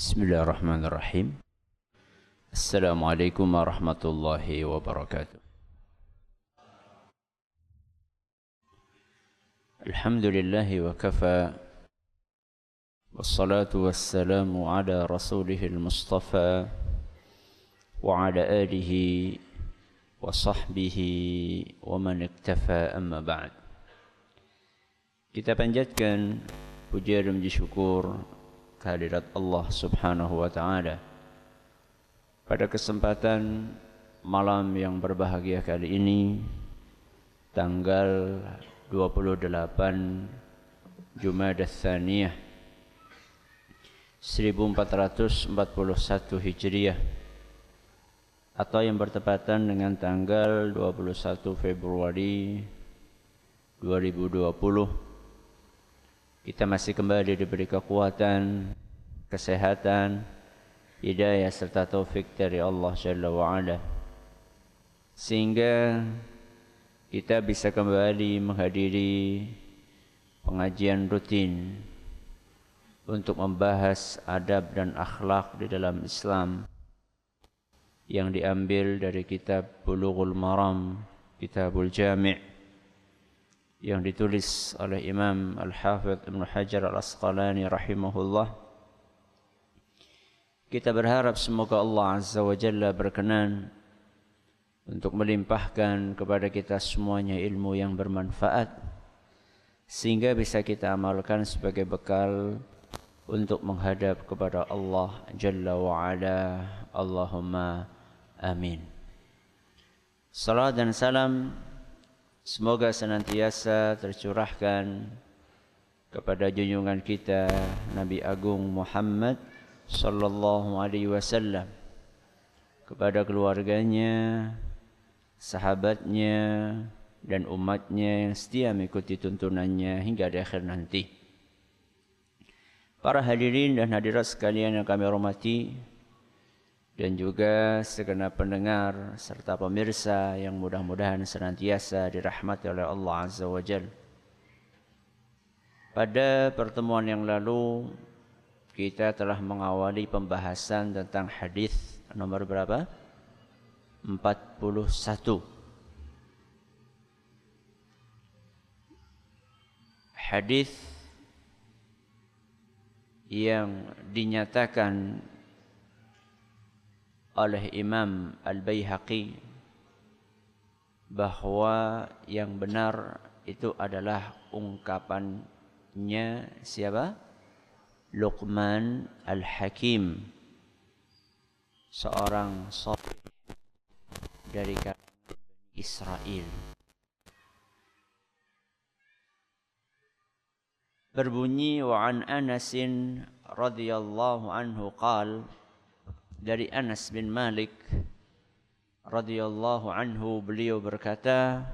بسم الله الرحمن الرحيم السلام عليكم ورحمة الله وبركاته الحمد لله وكفى والصلاة والسلام على رسوله المصطفى وعلى آله وصحبه ومن اكتفى أما بعد Kita panjatkan puja dan puji kehadirat Allah Subhanahu wa taala. Pada kesempatan malam yang berbahagia kali ini tanggal 28 Jumadah Tsaniyah 1441 Hijriah atau yang bertepatan dengan tanggal 21 Februari 2020 kita masih kembali diberi kekuatan, kesehatan, hidayah serta taufik dari Allah Jalla wa'ala. Sehingga kita bisa kembali menghadiri pengajian rutin untuk membahas adab dan akhlak di dalam Islam yang diambil dari kitab Bulughul Maram, Kitabul Jami' yang ditulis oleh Imam Al-Hafidh Ibn Hajar Al-Asqalani rahimahullah. Kita berharap semoga Allah Azza wa Jalla berkenan untuk melimpahkan kepada kita semuanya ilmu yang bermanfaat sehingga bisa kita amalkan sebagai bekal untuk menghadap kepada Allah Jalla wa Ala. Allahumma amin. Salam dan salam Semoga senantiasa tercurahkan kepada junjungan kita Nabi Agung Muhammad sallallahu alaihi wasallam kepada keluarganya, sahabatnya dan umatnya yang setia mengikuti tuntunannya hingga di akhir nanti. Para hadirin dan hadirat sekalian yang kami hormati, dan juga segenap pendengar serta pemirsa yang mudah-mudahan senantiasa dirahmati oleh Allah Azza wa Jal. Pada pertemuan yang lalu kita telah mengawali pembahasan tentang hadis nomor berapa? 41. Hadis yang dinyatakan oleh Imam Al-Baihaqi bahwa yang benar itu adalah ungkapannya siapa? Luqman Al-Hakim seorang salih dari kalangan Israel berbunyi wa an Anasin radhiyallahu anhu qala dari Anas bin Malik radhiyallahu anhu beliau berkata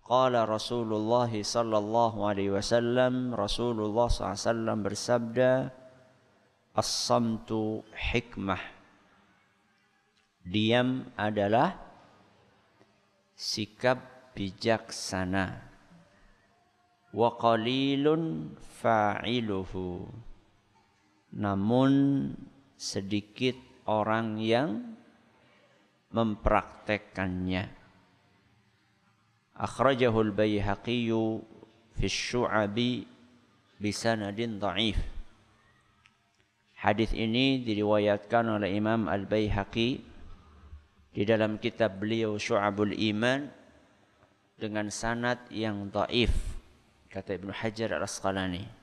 Qala Rasulullah sallallahu alaihi wasallam Rasulullah SAW bersabda As-samtu hikmah. Diam adalah sikap bijaksana. Wa qalilun fa'iluhu. Namun sedikit orang yang mempraktekkannya. Akhrajahul Baihaqi fi Syu'abi bisanadin dhaif. Hadis ini diriwayatkan oleh Imam Al-Baihaqi di dalam kitab beliau Syu'abul Iman dengan sanad yang dhaif kata Ibnu Hajar Al-Asqalani.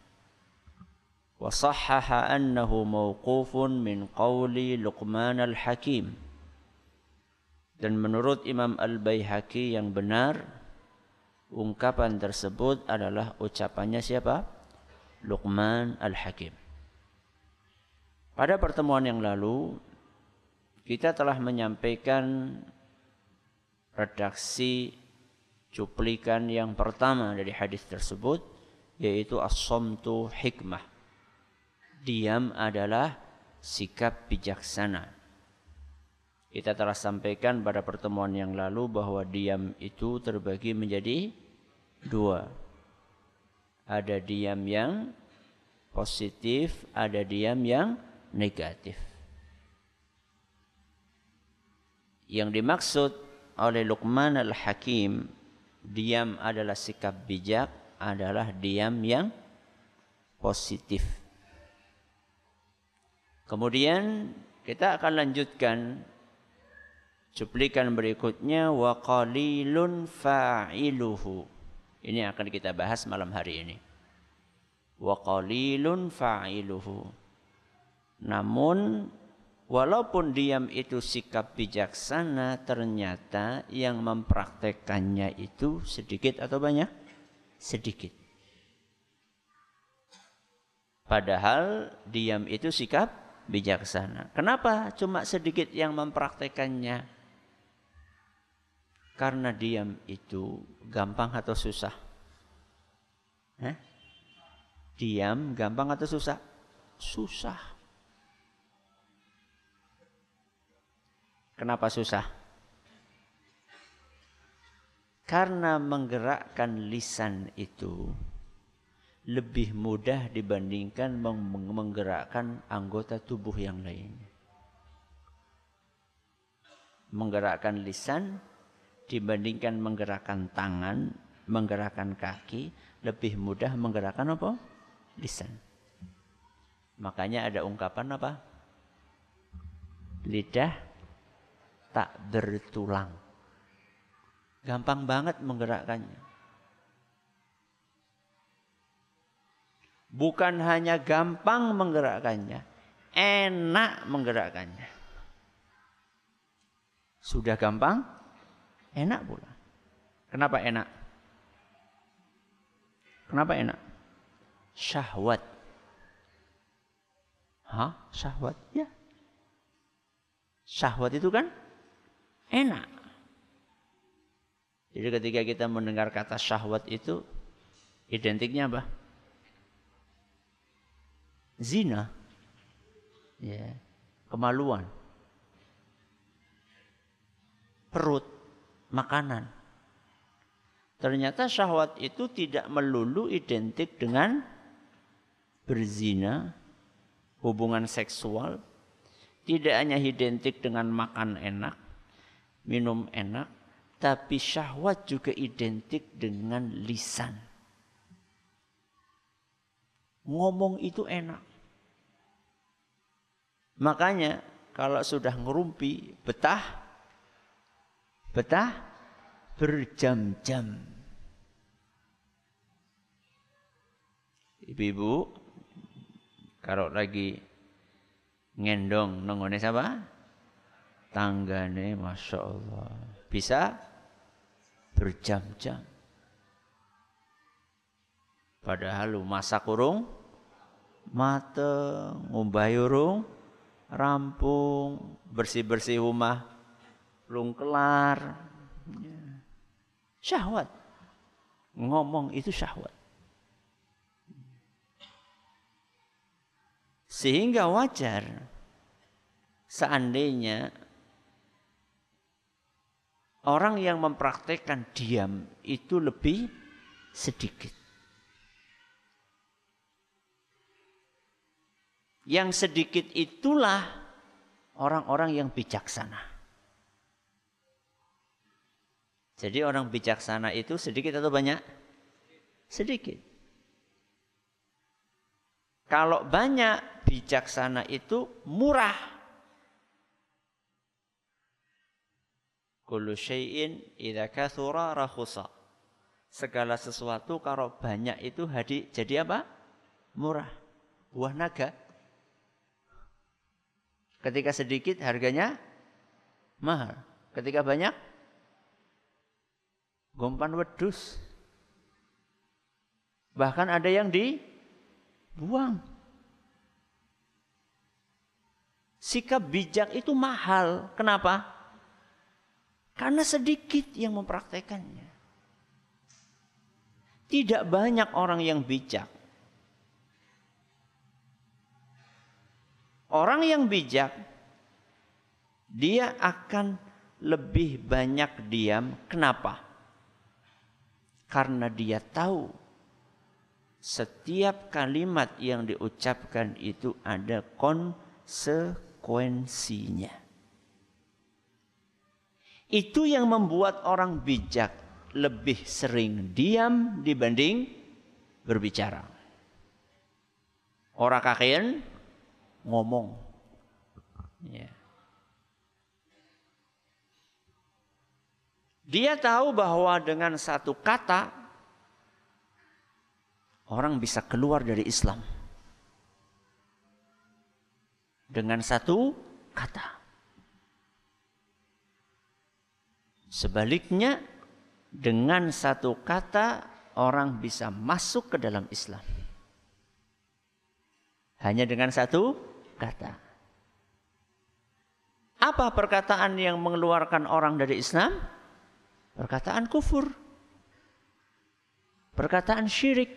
وصحح أنه موقوف من قول لقمان الحكيم dan menurut Imam Al-Baihaqi yang benar ungkapan tersebut adalah ucapannya siapa? Luqman Al-Hakim. Pada pertemuan yang lalu kita telah menyampaikan redaksi cuplikan yang pertama dari hadis tersebut yaitu as-samtu hikmah diam adalah sikap bijaksana. Kita telah sampaikan pada pertemuan yang lalu bahwa diam itu terbagi menjadi dua. Ada diam yang positif, ada diam yang negatif. Yang dimaksud oleh Luqman al-Hakim, diam adalah sikap bijak, adalah diam yang positif. Kemudian kita akan lanjutkan cuplikan berikutnya wa qalilun fa'iluhu. Ini akan kita bahas malam hari ini. Wa qalilun fa'iluhu. Namun walaupun diam itu sikap bijaksana ternyata yang mempraktekannya itu sedikit atau banyak? Sedikit. Padahal diam itu sikap bijaksana. Kenapa cuma sedikit yang mempraktekannya? Karena diam itu gampang atau susah? Hah? Diam gampang atau susah? Susah. Kenapa susah? Karena menggerakkan lisan itu lebih mudah dibandingkan menggerakkan anggota tubuh yang lain. Menggerakkan lisan dibandingkan menggerakkan tangan, menggerakkan kaki, lebih mudah menggerakkan apa? Lisan. Makanya ada ungkapan apa? Lidah tak bertulang. Gampang banget menggerakkannya. Bukan hanya gampang menggerakkannya, enak menggerakkannya. Sudah gampang, enak pula. Kenapa enak? Kenapa enak? Syahwat. Hah? Syahwat? Ya. Syahwat itu kan enak. Jadi ketika kita mendengar kata syahwat itu identiknya apa? Zina, ya, kemaluan, perut, makanan. Ternyata syahwat itu tidak melulu identik dengan berzina, hubungan seksual, tidak hanya identik dengan makan enak, minum enak, tapi syahwat juga identik dengan lisan. Ngomong itu enak. Makanya kalau sudah ngerumpi betah betah berjam-jam. Ibu-ibu kalau lagi ngendong nengone siapa? Tanggane Masya Allah. Bisa berjam-jam. Padahal lu masak urung mateng, ngumbahi urung rampung, bersih-bersih rumah, belum kelar. Ya. Syahwat. Ngomong itu syahwat. Sehingga wajar seandainya orang yang mempraktekkan diam itu lebih sedikit. Yang sedikit itulah orang-orang yang bijaksana. Jadi orang bijaksana itu sedikit atau banyak? Sedikit. Kalau banyak bijaksana itu murah. Kullu syai'in idza kathura rakhusa. Segala sesuatu kalau banyak itu hadi, jadi apa? Murah. Buah naga Ketika sedikit harganya mahal. Ketika banyak gompan wedus. Bahkan ada yang dibuang. Sikap bijak itu mahal. Kenapa? Karena sedikit yang mempraktekannya. Tidak banyak orang yang bijak. Orang yang bijak dia akan lebih banyak diam. Kenapa? Karena dia tahu setiap kalimat yang diucapkan itu ada konsekuensinya. Itu yang membuat orang bijak lebih sering diam dibanding berbicara. Orang kakean ngomong. Ya. Dia tahu bahwa dengan satu kata orang bisa keluar dari Islam dengan satu kata. Sebaliknya, dengan satu kata orang bisa masuk ke dalam Islam. Hanya dengan satu kata. Apa perkataan yang mengeluarkan orang dari Islam? Perkataan kufur. Perkataan syirik.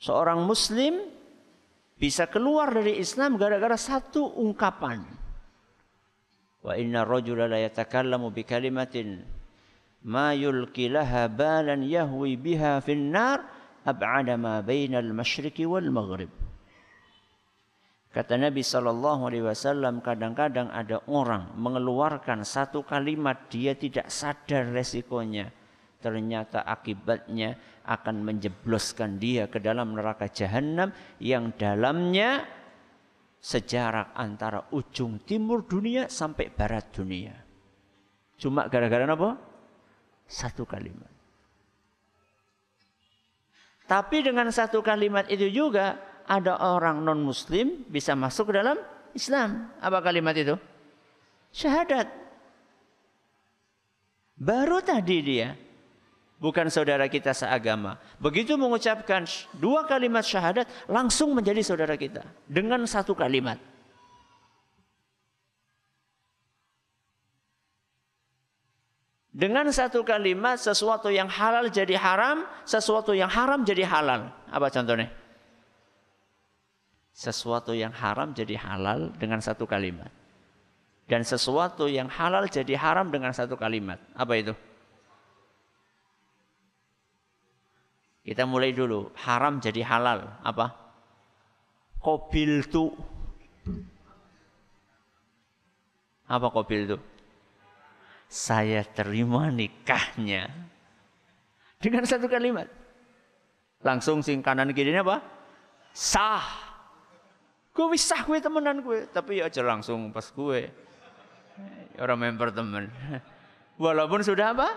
Seorang muslim bisa keluar dari Islam gara-gara satu ungkapan. Wa inna rajula la yatakallamu bi kalimatin ma yulqi laha balan yahwi biha fin nar ab'ada ma bainal masyriqi wal maghrib. Kata Nabi Shallallahu Alaihi Wasallam kadang-kadang ada orang mengeluarkan satu kalimat dia tidak sadar resikonya ternyata akibatnya akan menjebloskan dia ke dalam neraka jahanam yang dalamnya sejarak antara ujung timur dunia sampai barat dunia. Cuma gara-gara apa? Satu kalimat. Tapi dengan satu kalimat itu juga ada orang non muslim bisa masuk ke dalam Islam. Apa kalimat itu? Syahadat. Baru tadi dia bukan saudara kita seagama. Begitu mengucapkan dua kalimat syahadat, langsung menjadi saudara kita dengan satu kalimat. Dengan satu kalimat sesuatu yang halal jadi haram, sesuatu yang haram jadi halal. Apa contohnya? Sesuatu yang haram jadi halal dengan satu kalimat. Dan sesuatu yang halal jadi haram dengan satu kalimat. Apa itu? Kita mulai dulu. Haram jadi halal. Apa? Kobil tu. Apa kobil tu? Saya terima nikahnya. Dengan satu kalimat. Langsung sing kanan kirinya apa? Sah. Gue sah gue temenan gue. Tapi ya aja langsung pas gue. Orang member temen. Walaupun sudah apa?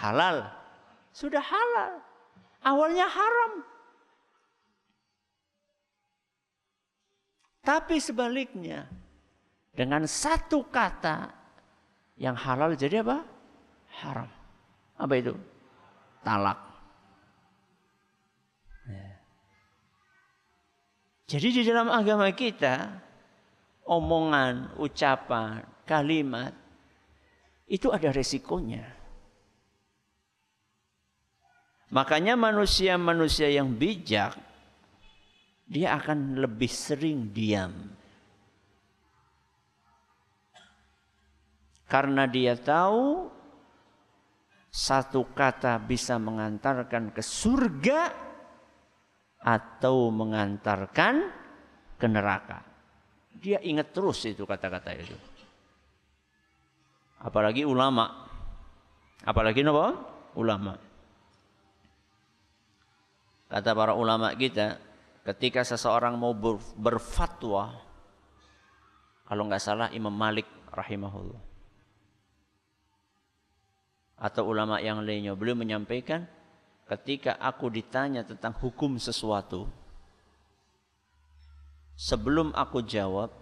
Halal. Sudah halal. Awalnya haram. Tapi sebaliknya, dengan satu kata yang halal jadi apa? Haram. Apa itu? Talak. Jadi di dalam agama kita, omongan, ucapan, kalimat, itu ada resikonya. Makanya manusia-manusia yang bijak dia akan lebih sering diam. Karena dia tahu satu kata bisa mengantarkan ke surga atau mengantarkan ke neraka. Dia ingat terus itu kata-kata itu. Apalagi ulama. Apalagi apa? Ulama. Kata para ulama kita, ketika seseorang mau berfatwa, kalau nggak salah Imam Malik rahimahullah. Atau ulama yang lainnya, beliau menyampaikan, ketika aku ditanya tentang hukum sesuatu, sebelum aku jawab,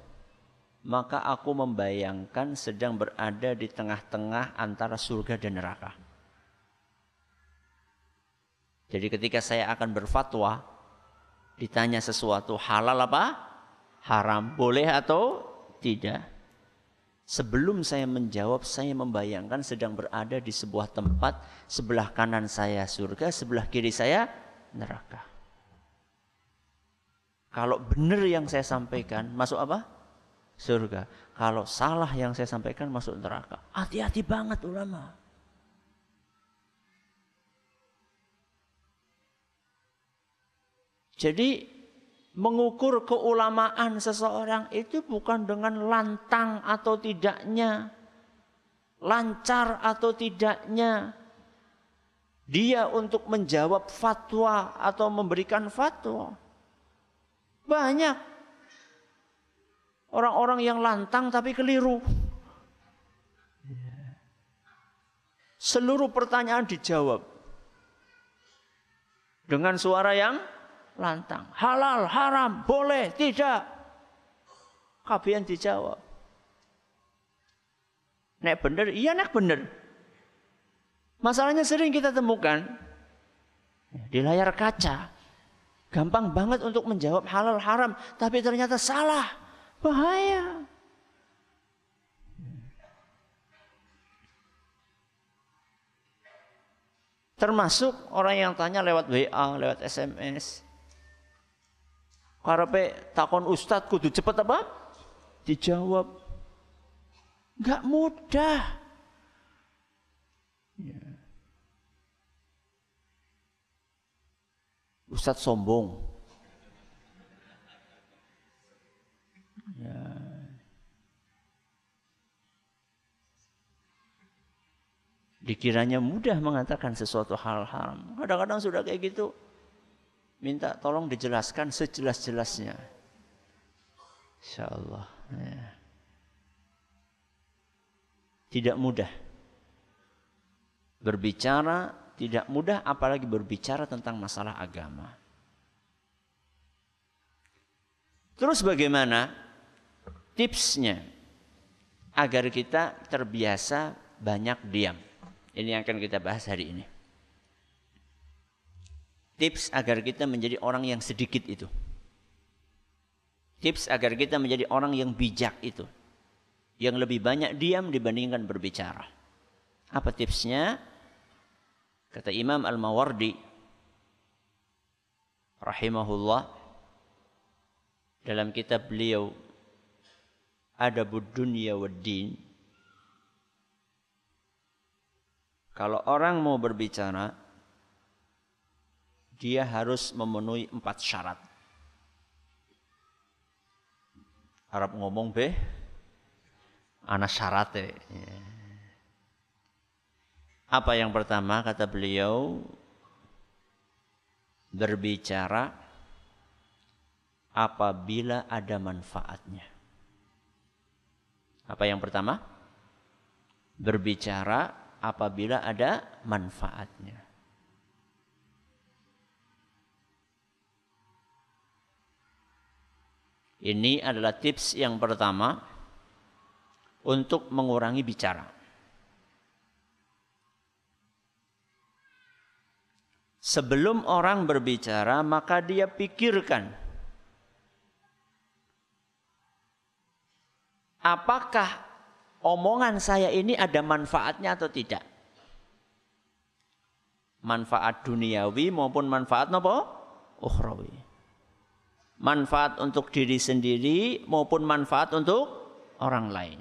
maka aku membayangkan sedang berada di tengah-tengah antara surga dan neraka. Jadi ketika saya akan berfatwa, ditanya sesuatu halal apa? Haram, boleh atau tidak? Sebelum saya menjawab, saya membayangkan sedang berada di sebuah tempat, sebelah kanan saya surga, sebelah kiri saya neraka. Kalau benar yang saya sampaikan, masuk apa? Surga. Kalau salah yang saya sampaikan, masuk neraka. Hati-hati banget ulama. Jadi mengukur keulamaan seseorang itu bukan dengan lantang atau tidaknya, lancar atau tidaknya dia untuk menjawab fatwa atau memberikan fatwa. Banyak orang-orang yang lantang tapi keliru. Seluruh pertanyaan dijawab dengan suara yang lantang. Halal, haram, boleh, tidak. Kabian dijawab. Nek bener, iya nek bener. Masalahnya sering kita temukan di layar kaca. Gampang banget untuk menjawab halal haram, tapi ternyata salah. Bahaya. Termasuk orang yang tanya lewat WA, lewat SMS. Karepe takon ustadz kudu cepet apa? Dijawab. Gak mudah. Ya. Ustadz sombong. Ya. Dikiranya mudah mengatakan sesuatu hal haram. Kadang-kadang sudah kayak gitu minta tolong dijelaskan sejelas-jelasnya. Insya Allah. Ya. Tidak mudah. Berbicara tidak mudah apalagi berbicara tentang masalah agama. Terus bagaimana tipsnya agar kita terbiasa banyak diam? Ini yang akan kita bahas hari ini tips agar kita menjadi orang yang sedikit itu. Tips agar kita menjadi orang yang bijak itu. Yang lebih banyak diam dibandingkan berbicara. Apa tipsnya? Kata Imam Al-Mawardi rahimahullah dalam kitab beliau Adabud Dunya wad kalau orang mau berbicara dia harus memenuhi empat syarat. Arab ngomong be, anak syaratnya. Ya. Apa yang pertama kata beliau? Berbicara apabila ada manfaatnya. Apa yang pertama? Berbicara apabila ada manfaatnya. Ini adalah tips yang pertama untuk mengurangi bicara. Sebelum orang berbicara, maka dia pikirkan apakah omongan saya ini ada manfaatnya atau tidak. Manfaat duniawi maupun manfaat apa? Ukhrawi manfaat untuk diri sendiri maupun manfaat untuk orang lain.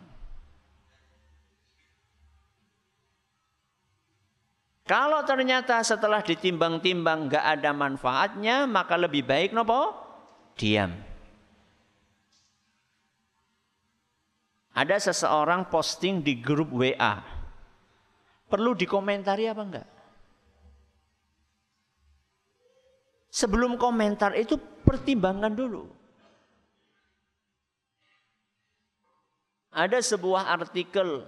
Kalau ternyata setelah ditimbang-timbang gak ada manfaatnya, maka lebih baik nopo? Diam. Ada seseorang posting di grup WA. Perlu dikomentari apa enggak? Sebelum komentar itu pertimbangkan dulu. Ada sebuah artikel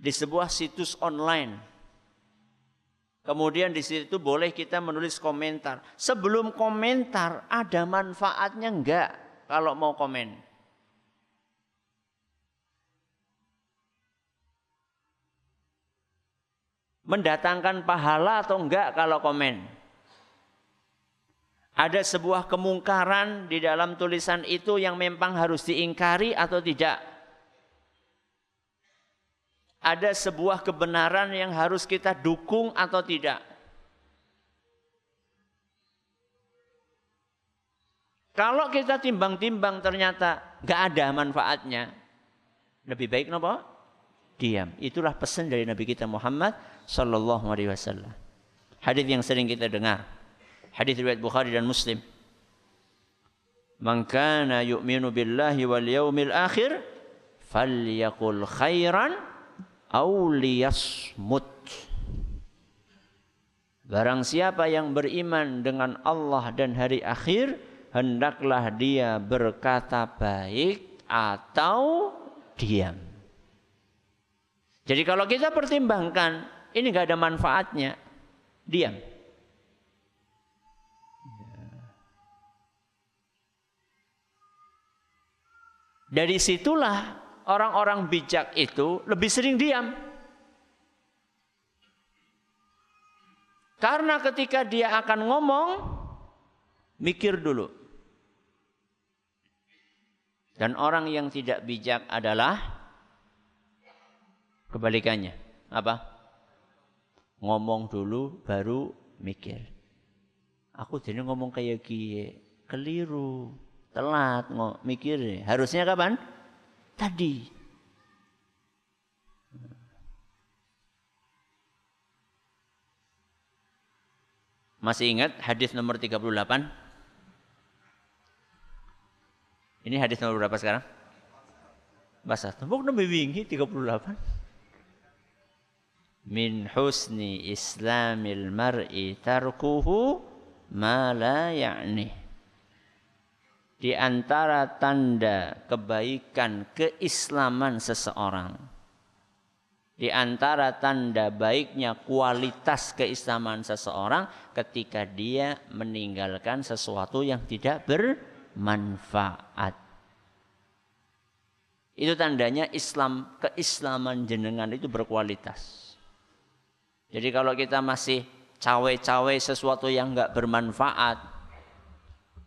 di sebuah situs online. Kemudian di situ boleh kita menulis komentar. Sebelum komentar ada manfaatnya enggak kalau mau komen? Mendatangkan pahala atau enggak kalau komen? Ada sebuah kemungkaran di dalam tulisan itu yang memang harus diingkari atau tidak? Ada sebuah kebenaran yang harus kita dukung atau tidak? Kalau kita timbang-timbang ternyata nggak ada manfaatnya, lebih baik nopo? Diam. Itulah pesan dari Nabi kita Muhammad Sallallahu Alaihi Wasallam. Hadis yang sering kita dengar. Hadis riwayat Bukhari dan Muslim. Man kana yu'minu billahi wal yaumil akhir falyakul khairan aw liyasmut. Barang siapa yang beriman dengan Allah dan hari akhir, hendaklah dia berkata baik atau diam. Jadi kalau kita pertimbangkan, ini nggak ada manfaatnya, diam. Dari situlah orang-orang bijak itu lebih sering diam. Karena ketika dia akan ngomong, mikir dulu. Dan orang yang tidak bijak adalah kebalikannya. Apa? Ngomong dulu baru mikir. Aku jadi ngomong kayak gini, keliru. Telat mikir. Harusnya kapan? Tadi. Masih ingat hadis nomor 38? Ini hadis nomor berapa sekarang? Bahasa tembok nomor wingi 38. Min husni islamil mar'i tarkuhu ma la ya'ni di antara tanda kebaikan keislaman seseorang di antara tanda baiknya kualitas keislaman seseorang ketika dia meninggalkan sesuatu yang tidak bermanfaat. Itu tandanya Islam keislaman jenengan itu berkualitas. Jadi kalau kita masih cawe-cawe sesuatu yang enggak bermanfaat,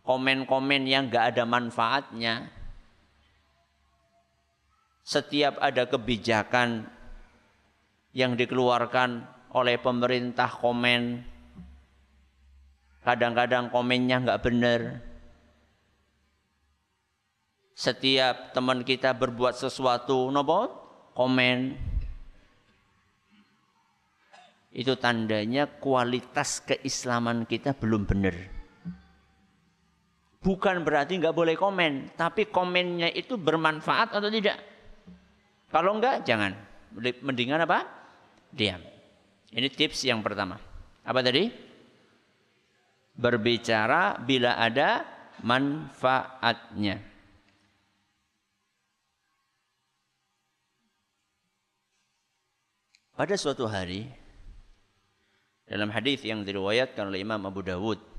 komen-komen yang gak ada manfaatnya. Setiap ada kebijakan yang dikeluarkan oleh pemerintah komen, kadang-kadang komennya nggak benar. Setiap teman kita berbuat sesuatu, nopo komen. Itu tandanya kualitas keislaman kita belum benar. Bukan berarti nggak boleh komen, tapi komennya itu bermanfaat atau tidak. Kalau enggak, jangan. Mendingan apa? Diam. Ini tips yang pertama. Apa tadi? Berbicara bila ada manfaatnya. Pada suatu hari dalam hadis yang diriwayatkan oleh Imam Abu Dawud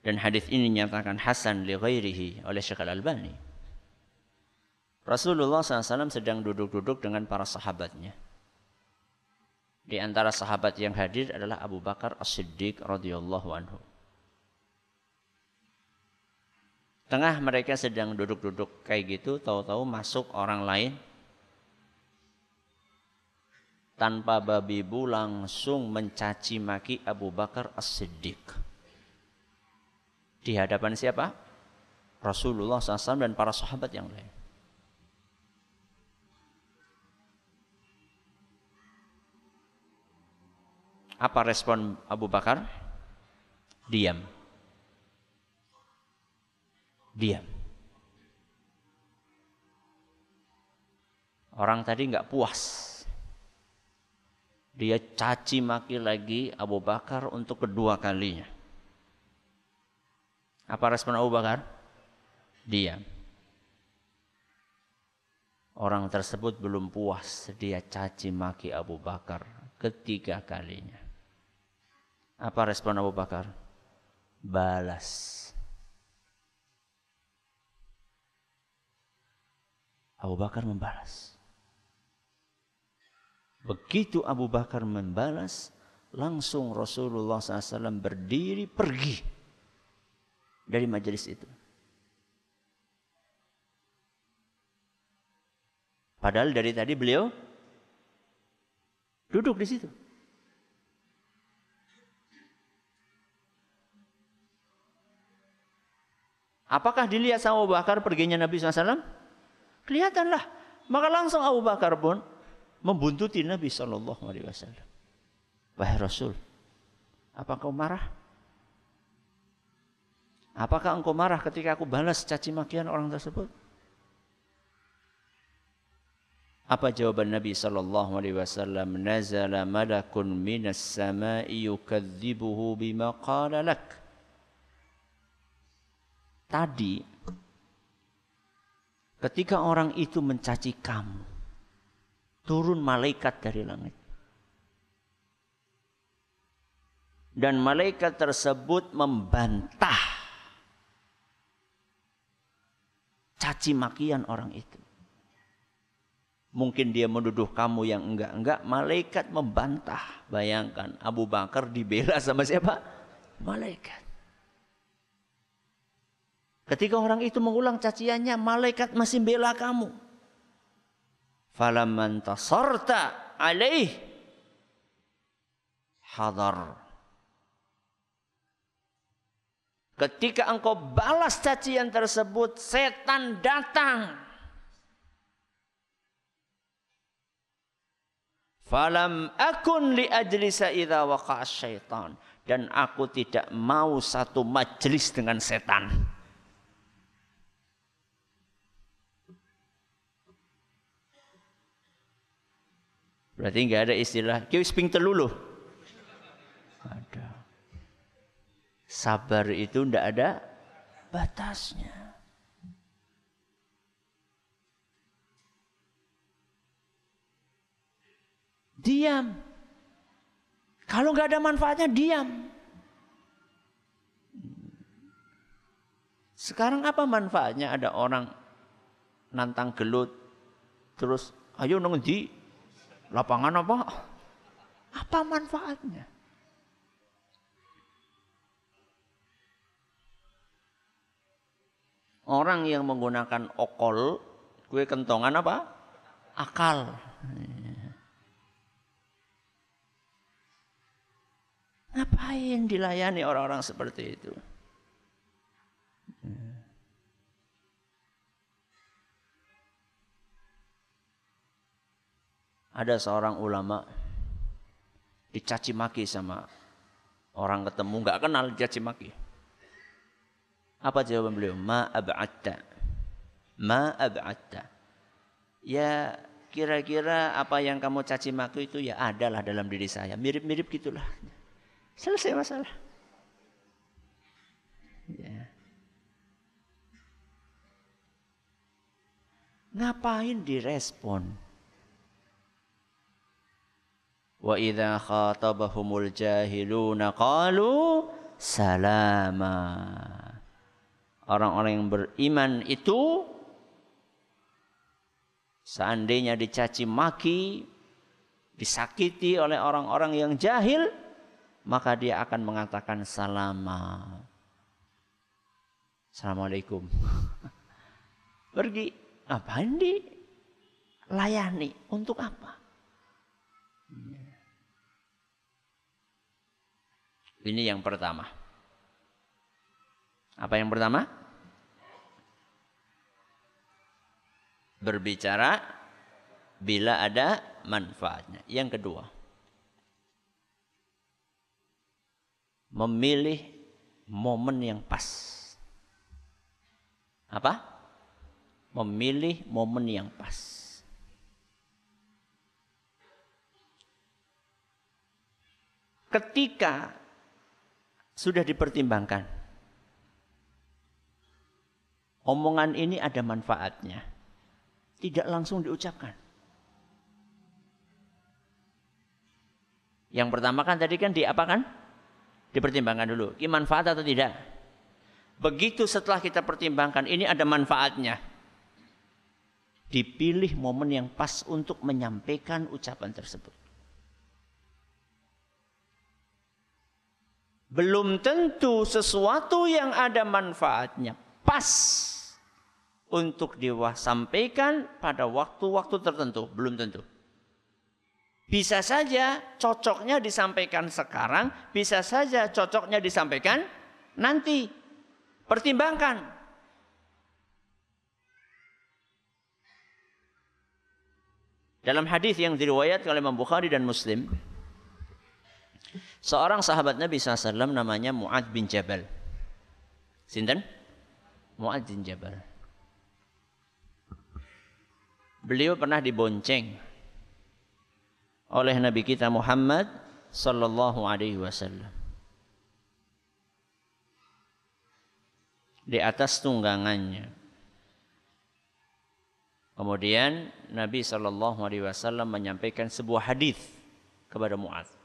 dan hadis ini dinyatakan hasan li ghairihi oleh Syekh Al-Albani. Rasulullah SAW sedang duduk-duduk dengan para sahabatnya. Di antara sahabat yang hadir adalah Abu Bakar As-Siddiq radhiyallahu anhu. Tengah mereka sedang duduk-duduk kayak gitu, tahu-tahu masuk orang lain tanpa babi bu langsung mencaci maki Abu Bakar As-Siddiq di hadapan siapa? Rasulullah SAW dan para sahabat yang lain. Apa respon Abu Bakar? Diam. Diam. Orang tadi nggak puas. Dia caci maki lagi Abu Bakar untuk kedua kalinya. Apa respon Abu Bakar? Diam. Orang tersebut belum puas, dia caci maki Abu Bakar ketiga kalinya. Apa respon Abu Bakar? Balas. Abu Bakar membalas. Begitu Abu Bakar membalas, langsung Rasulullah SAW berdiri pergi dari majelis itu. Padahal dari tadi beliau duduk di situ. Apakah dilihat sama Abu Bakar perginya Nabi SAW? Kelihatanlah. Maka langsung Abu Bakar pun membuntuti Nabi SAW. Wahai Rasul, apa kau marah? Apakah engkau marah ketika aku balas caci makian orang tersebut? Apa jawaban Nabi sallallahu alaihi wasallam? Nazala malakun minas sama'i yukadzibuhu bima qala lak. Tadi ketika orang itu mencaci kamu, turun malaikat dari langit. Dan malaikat tersebut membantah caci makian orang itu. Mungkin dia menuduh kamu yang enggak-enggak, malaikat membantah. Bayangkan Abu Bakar dibela sama siapa? Malaikat. Ketika orang itu mengulang caciannya, malaikat masih bela kamu. Falaman tasarta alaih hadar. Ketika engkau balas cacian tersebut, setan datang Falam akun li ajlisa idza waqa'a syaitan. Dan aku tidak mau satu majlis dengan setan. Berarti enggak ada istilah kiwis ping telulu. Ada. Sabar itu enggak ada batasnya. Diam. Kalau nggak ada manfaatnya, diam. Sekarang apa manfaatnya ada orang nantang gelut, terus ayo nong di lapangan apa? Apa manfaatnya? Orang yang menggunakan okol, kue kentongan apa? Akal. Ngapain dilayani orang-orang seperti itu? Ada seorang ulama dicaci maki sama orang ketemu nggak kenal dicaci maki. Apa jawaban beliau? Ma ab'atta. Ma ab'atta. Ya kira-kira apa yang kamu caci maki itu ya adalah dalam diri saya. Mirip-mirip gitulah. Selesai masalah. Ya. Ngapain direspon? Wa idza khatabahumul jahiluna qalu salama. Orang-orang yang beriman itu seandainya dicaci maki, disakiti oleh orang-orang yang jahil, maka dia akan mengatakan salama. Assalamualaikum. Pergi. Ngapain di layani? Untuk apa? Ini yang pertama. Apa yang pertama? Berbicara bila ada manfaatnya. Yang kedua, memilih momen yang pas. Apa? Memilih momen yang pas. Ketika sudah dipertimbangkan, omongan ini ada manfaatnya, tidak langsung diucapkan. Yang pertama kan tadi kan diapakan? Dipertimbangkan dulu. Ini manfaat atau tidak? Begitu setelah kita pertimbangkan, ini ada manfaatnya. Dipilih momen yang pas untuk menyampaikan ucapan tersebut. Belum tentu sesuatu yang ada manfaatnya pas untuk diwasampaikan pada waktu-waktu tertentu. Belum tentu. Bisa saja cocoknya disampaikan sekarang, bisa saja cocoknya disampaikan nanti. Pertimbangkan. Dalam hadis yang diriwayatkan oleh Imam Bukhari dan Muslim, seorang sahabat Nabi SAW namanya Mu'ad bin Jabal. Sinten? Mu'ad bin Jabal. Beliau pernah dibonceng oleh Nabi kita Muhammad sallallahu alaihi wasallam. Di atas tunggangannya. Kemudian Nabi sallallahu alaihi wasallam menyampaikan sebuah hadis kepada Mu'adz.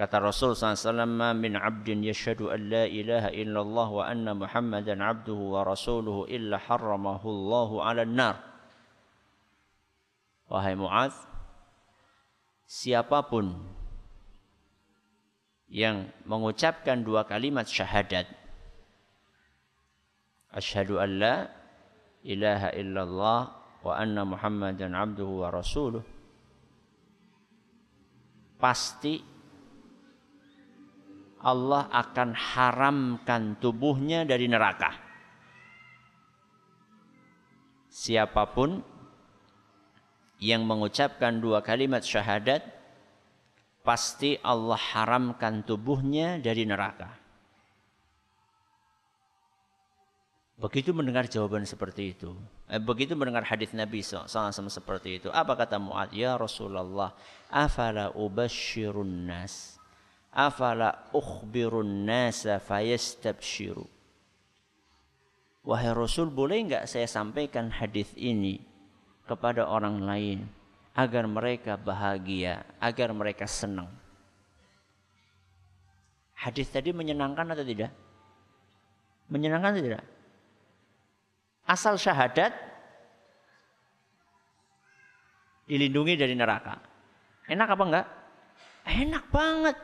Kata Rasul SAW, min abdin yashhadu an la ilaha illallah wa anna muhammadan abduhu wa rasuluhu illa harramahu Allahu ala nar. Wahai Mu'az, siapa pun yang mengucapkan dua kalimat syahadat, Ashhadu an la ilaha illallah wa anna muhammadan abduhu wa rasuluhu, pasti Allah akan haramkan tubuhnya dari neraka. Siapa pun yang mengucapkan dua kalimat syahadat, pasti Allah haramkan tubuhnya dari neraka. Begitu mendengar jawaban seperti itu, eh, begitu mendengar hadis Nabi SAW seperti itu, apa kata Muad? Ya Rasulullah, afala ubashirun nas afala ukhbirun nasa fayastabshiru Wahai Rasul boleh enggak saya sampaikan hadis ini kepada orang lain agar mereka bahagia, agar mereka senang. Hadis tadi menyenangkan atau tidak? Menyenangkan atau tidak? Asal syahadat dilindungi dari neraka. Enak apa enggak? Enak banget.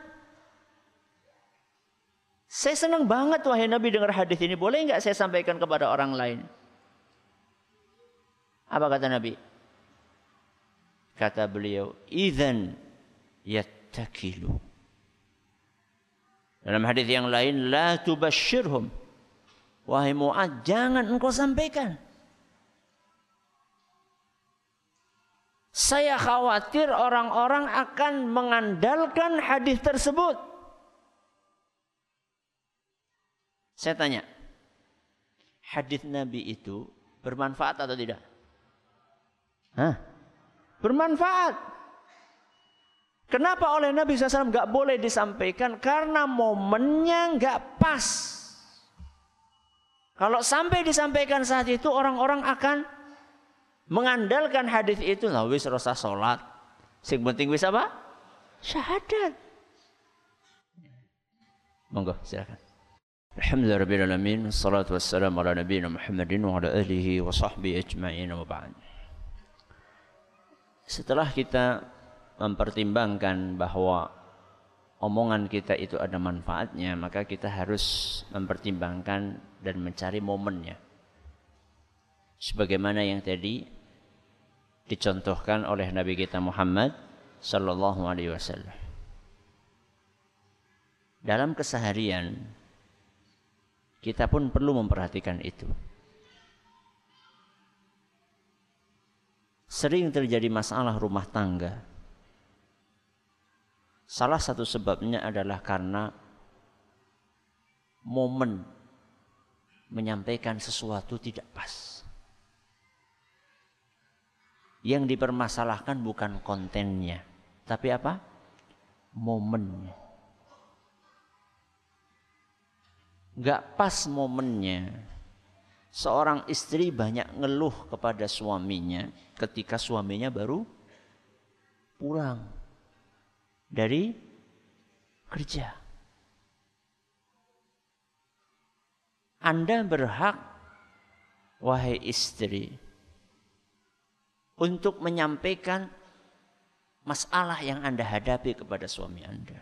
Saya senang banget wahai Nabi dengar hadis ini. Boleh nggak saya sampaikan kepada orang lain? Apa kata Nabi? Kata beliau, "Idzan yattakilu." Dalam hadis yang lain, "La tubashshirhum." Wahai Mu'ad, jangan engkau sampaikan. Saya khawatir orang-orang akan mengandalkan hadis tersebut. Saya tanya, hadis Nabi itu bermanfaat atau tidak? Hah? Bermanfaat. Kenapa oleh Nabi SAW nggak boleh disampaikan? Karena momennya nggak pas. Kalau sampai disampaikan saat itu orang-orang akan mengandalkan hadis itu. Nah, wis rasa sholat. Sing penting wis apa? Syahadat. Monggo silakan. Alhamdulillah Rabbil wassalamu ala nabiyina Muhammadin Wa ala wa sahbihi ajma'in wa Setelah kita mempertimbangkan bahwa omongan kita itu ada manfaatnya Maka kita harus mempertimbangkan dan mencari momennya. Sebagaimana yang tadi dicontohkan oleh Nabi kita Muhammad Sallallahu Alaihi Wasallam. Dalam keseharian kita pun perlu memperhatikan itu. Sering terjadi masalah rumah tangga. Salah satu sebabnya adalah karena momen menyampaikan sesuatu tidak pas. Yang dipermasalahkan bukan kontennya, tapi apa? Momennya. Nggak pas momennya. Seorang istri banyak ngeluh kepada suaminya ketika suaminya baru pulang dari kerja. Anda berhak, wahai istri, untuk menyampaikan masalah yang Anda hadapi kepada suami Anda.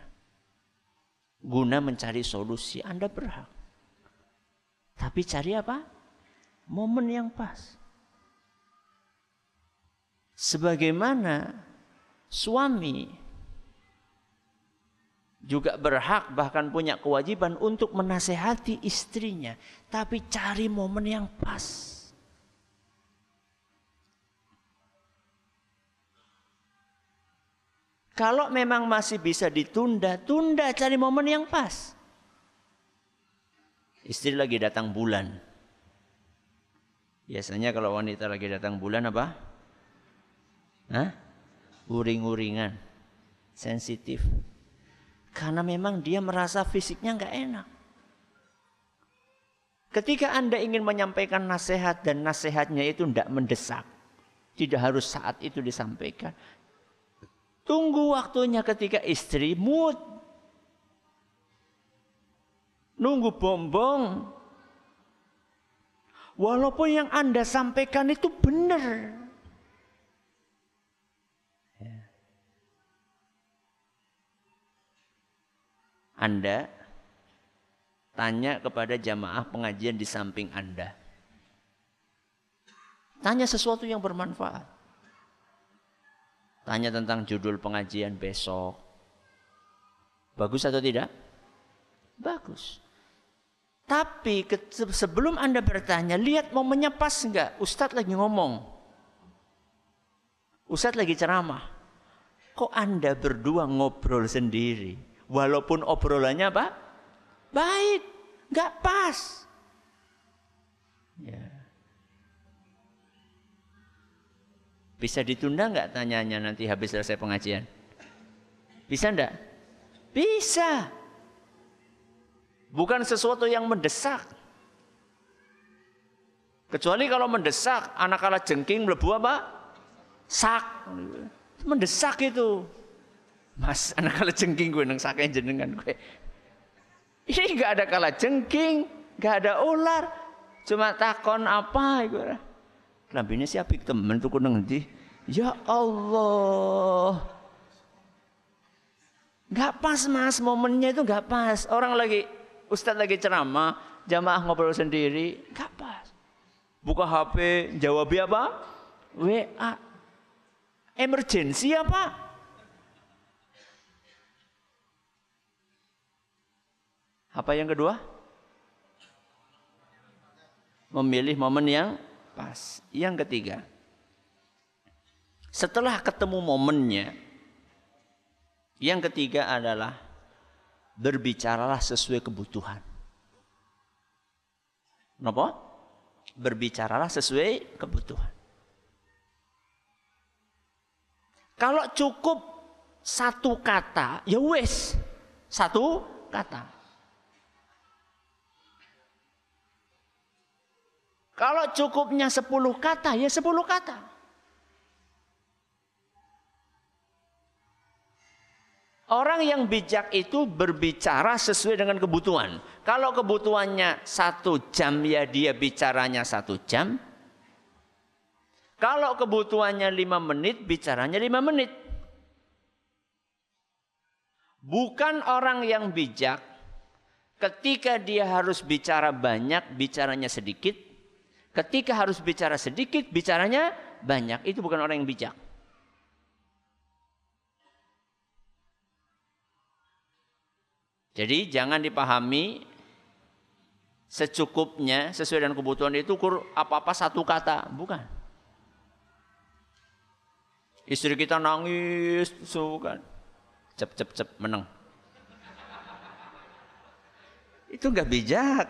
Guna mencari solusi, Anda berhak. Tapi cari apa? Momen yang pas. Sebagaimana suami juga berhak bahkan punya kewajiban untuk menasehati istrinya, tapi cari momen yang pas. Kalau memang masih bisa ditunda, tunda cari momen yang pas. Istri lagi datang bulan. Biasanya kalau wanita lagi datang bulan apa? Hah? Uring-uringan. Sensitif. Karena memang dia merasa fisiknya nggak enak. Ketika Anda ingin menyampaikan nasihat dan nasihatnya itu tidak mendesak. Tidak harus saat itu disampaikan. Tunggu waktunya ketika istri mood nunggu bombong. Walaupun yang Anda sampaikan itu benar. Ya. Anda tanya kepada jamaah pengajian di samping Anda. Tanya sesuatu yang bermanfaat. Tanya tentang judul pengajian besok. Bagus atau tidak? Bagus. Tapi sebelum Anda bertanya, lihat momennya pas enggak? Ustadz lagi ngomong. Ustadz lagi ceramah. Kok Anda berdua ngobrol sendiri? Walaupun obrolannya apa? Baik, enggak pas. Ya. Bisa ditunda enggak tanyanya nanti habis selesai pengajian? Bisa enggak? Bisa. Bukan sesuatu yang mendesak. Kecuali kalau mendesak, anak kala jengking melebu apa? Sak. Mendesak itu. Mas, anak kala jengking gue nang saknya jenengan gue. Ini nggak ada kala jengking, nggak ada ular, cuma takon apa gue. Lambine si apik temen tuh kuneng nanti. Ya Allah. Gak pas mas, momennya itu gak pas. Orang lagi Ustadz lagi ceramah, jamaah ngobrol sendiri, gak pas. Buka HP, jawab apa? WA. Emergensi apa? Apa yang kedua? Memilih momen yang pas. Yang ketiga, setelah ketemu momennya, yang ketiga adalah berbicaralah sesuai kebutuhan. Kenapa? Berbicaralah sesuai kebutuhan. Kalau cukup satu kata, ya wes satu kata. Kalau cukupnya sepuluh kata, ya sepuluh kata. Orang yang bijak itu berbicara sesuai dengan kebutuhan. Kalau kebutuhannya satu jam, ya dia bicaranya satu jam. Kalau kebutuhannya lima menit, bicaranya lima menit. Bukan orang yang bijak, ketika dia harus bicara banyak, bicaranya sedikit. Ketika harus bicara sedikit, bicaranya banyak. Itu bukan orang yang bijak. Jadi jangan dipahami secukupnya sesuai dengan kebutuhan itu kur apa-apa satu kata, bukan. Istri kita nangis, bukan. Cep cep cep menang. Itu nggak bijak.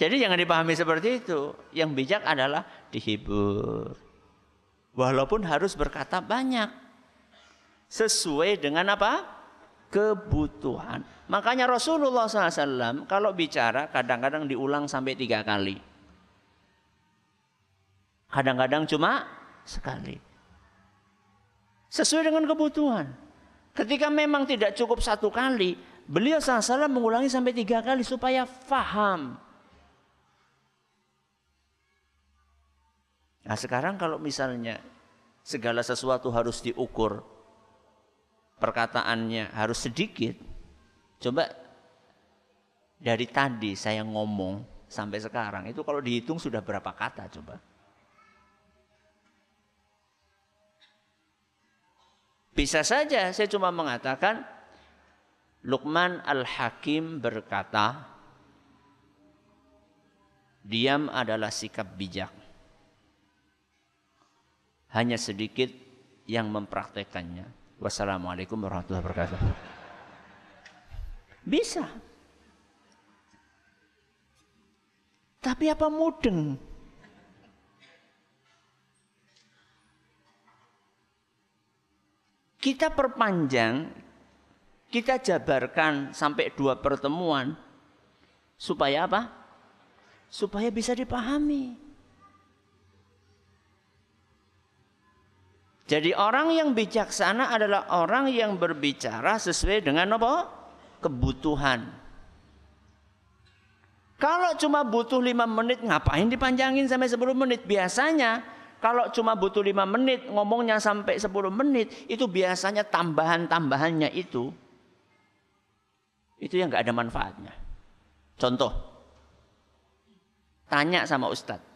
Jadi jangan dipahami seperti itu. Yang bijak adalah dihibur. Walaupun harus berkata banyak sesuai dengan apa? Kebutuhan. Makanya Rasulullah SAW kalau bicara kadang-kadang diulang sampai tiga kali. Kadang-kadang cuma sekali. Sesuai dengan kebutuhan. Ketika memang tidak cukup satu kali, beliau SAW mengulangi sampai tiga kali supaya faham. Nah sekarang kalau misalnya segala sesuatu harus diukur perkataannya harus sedikit. Coba dari tadi saya ngomong sampai sekarang itu kalau dihitung sudah berapa kata coba. Bisa saja saya cuma mengatakan Luqman Al-Hakim berkata Diam adalah sikap bijak Hanya sedikit yang mempraktekannya Wassalamualaikum warahmatullahi wabarakatuh. Bisa. Tapi apa mudeng? Kita perpanjang, kita jabarkan sampai dua pertemuan. Supaya apa? Supaya bisa dipahami. Jadi orang yang bijaksana adalah orang yang berbicara sesuai dengan apa? Kebutuhan. Kalau cuma butuh lima menit, ngapain dipanjangin sampai 10 menit? Biasanya kalau cuma butuh lima menit, ngomongnya sampai 10 menit, itu biasanya tambahan-tambahannya itu, itu yang nggak ada manfaatnya. Contoh, tanya sama Ustadz.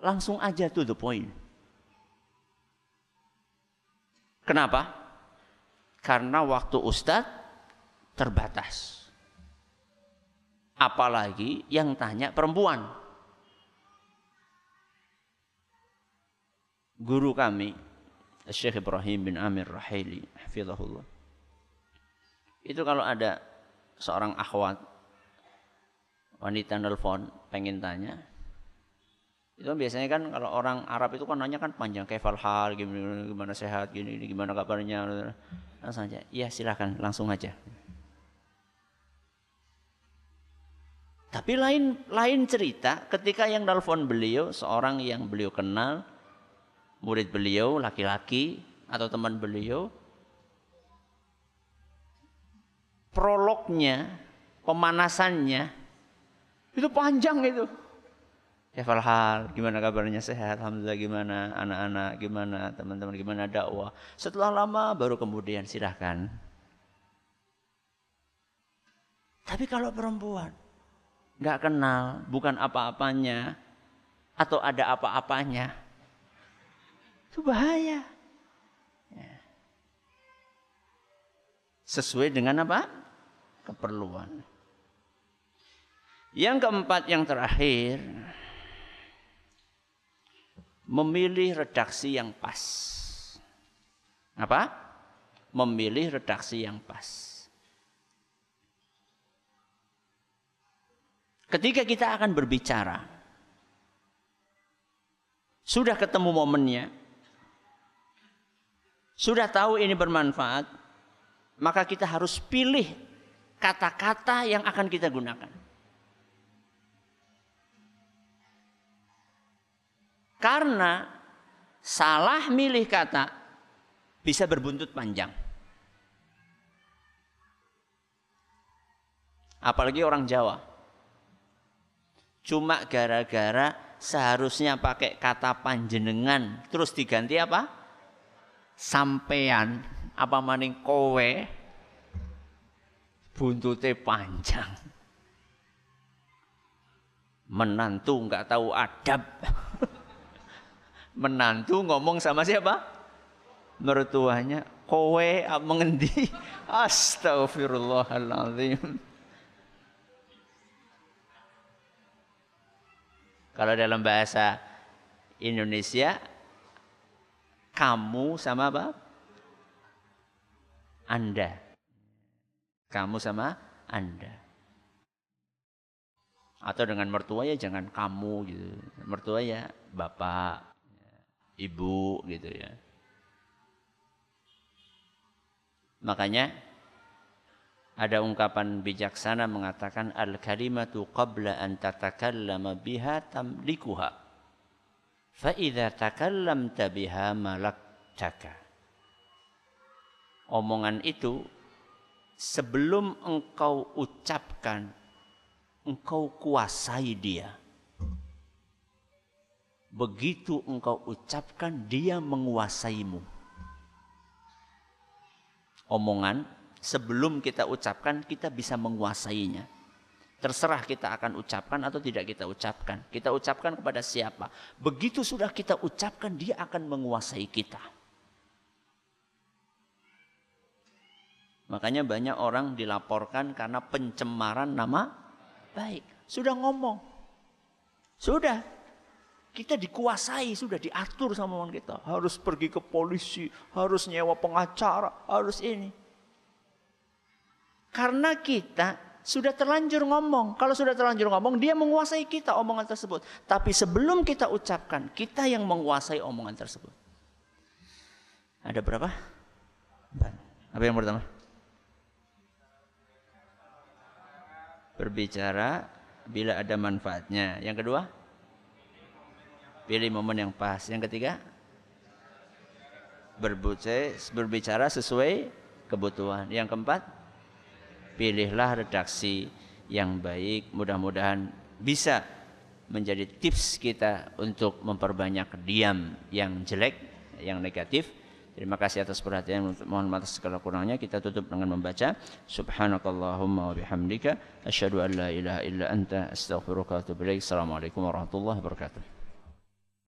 Langsung aja to the point. Kenapa? Karena waktu Ustadz terbatas. Apalagi yang tanya perempuan. Guru kami, Syekh Ibrahim bin Amir Rahili, hafizahullah. Itu kalau ada seorang akhwat wanita nelfon pengen tanya, itu biasanya kan kalau orang Arab itu kan nanya kan panjang kayak hal gimana, gimana sehat gini gimana kabarnya langsung aja iya silahkan langsung aja Tapi lain lain cerita ketika yang nelfon beliau seorang yang beliau kenal, murid beliau laki-laki atau teman beliau, prolognya, pemanasannya itu panjang itu. Ya hal gimana kabarnya sehat, alhamdulillah gimana, anak-anak gimana, teman-teman gimana dakwah. Setelah lama baru kemudian silahkan. Tapi kalau perempuan, nggak kenal, bukan apa-apanya, atau ada apa-apanya, itu bahaya. Ya. Sesuai dengan apa? Keperluan. Yang keempat, yang terakhir, memilih redaksi yang pas. Apa? Memilih redaksi yang pas. Ketika kita akan berbicara, sudah ketemu momennya, sudah tahu ini bermanfaat, maka kita harus pilih kata-kata yang akan kita gunakan. Karena salah milih kata bisa berbuntut panjang. Apalagi orang Jawa. Cuma gara-gara seharusnya pakai kata panjenengan terus diganti apa? Sampean apa maning kowe buntute panjang. Menantu nggak tahu adab. Menantu ngomong sama siapa? Mertuanya kowe mengendi? Astagfirullahaladzim. Kalau dalam bahasa Indonesia kamu sama apa? Anda. Kamu sama Anda. Atau dengan mertua ya jangan kamu gitu. Mertua ya bapak, ibu gitu ya. Makanya ada ungkapan bijaksana mengatakan al kalimatu qabla an tatakallama biha tamlikuha fa idza takallamta biha malaktaka omongan itu sebelum engkau ucapkan engkau kuasai dia begitu engkau ucapkan dia menguasaimu omongan sebelum kita ucapkan kita bisa menguasainya. Terserah kita akan ucapkan atau tidak kita ucapkan. Kita ucapkan kepada siapa. Begitu sudah kita ucapkan dia akan menguasai kita. Makanya banyak orang dilaporkan karena pencemaran nama baik. Sudah ngomong. Sudah. Kita dikuasai, sudah diatur sama orang kita. Harus pergi ke polisi, harus nyewa pengacara, harus ini. Karena kita sudah terlanjur ngomong. Kalau sudah terlanjur ngomong, dia menguasai kita omongan tersebut. Tapi sebelum kita ucapkan, kita yang menguasai omongan tersebut. Ada berapa? Empat. Apa yang pertama? Berbicara bila ada manfaatnya. Yang kedua? Pilih momen yang pas. Yang ketiga? berbicara sesuai kebutuhan. Yang keempat? pilihlah redaksi yang baik. Mudah-mudahan bisa menjadi tips kita untuk memperbanyak diam yang jelek, yang negatif. Terima kasih atas perhatian. Mohon maaf segala kurangnya. Kita tutup dengan membaca Subhanakallahumma wa bihamdika asyhadu an la ilaha illa anta astaghfiruka wa atubu ilaik. Assalamualaikum warahmatullahi wabarakatuh.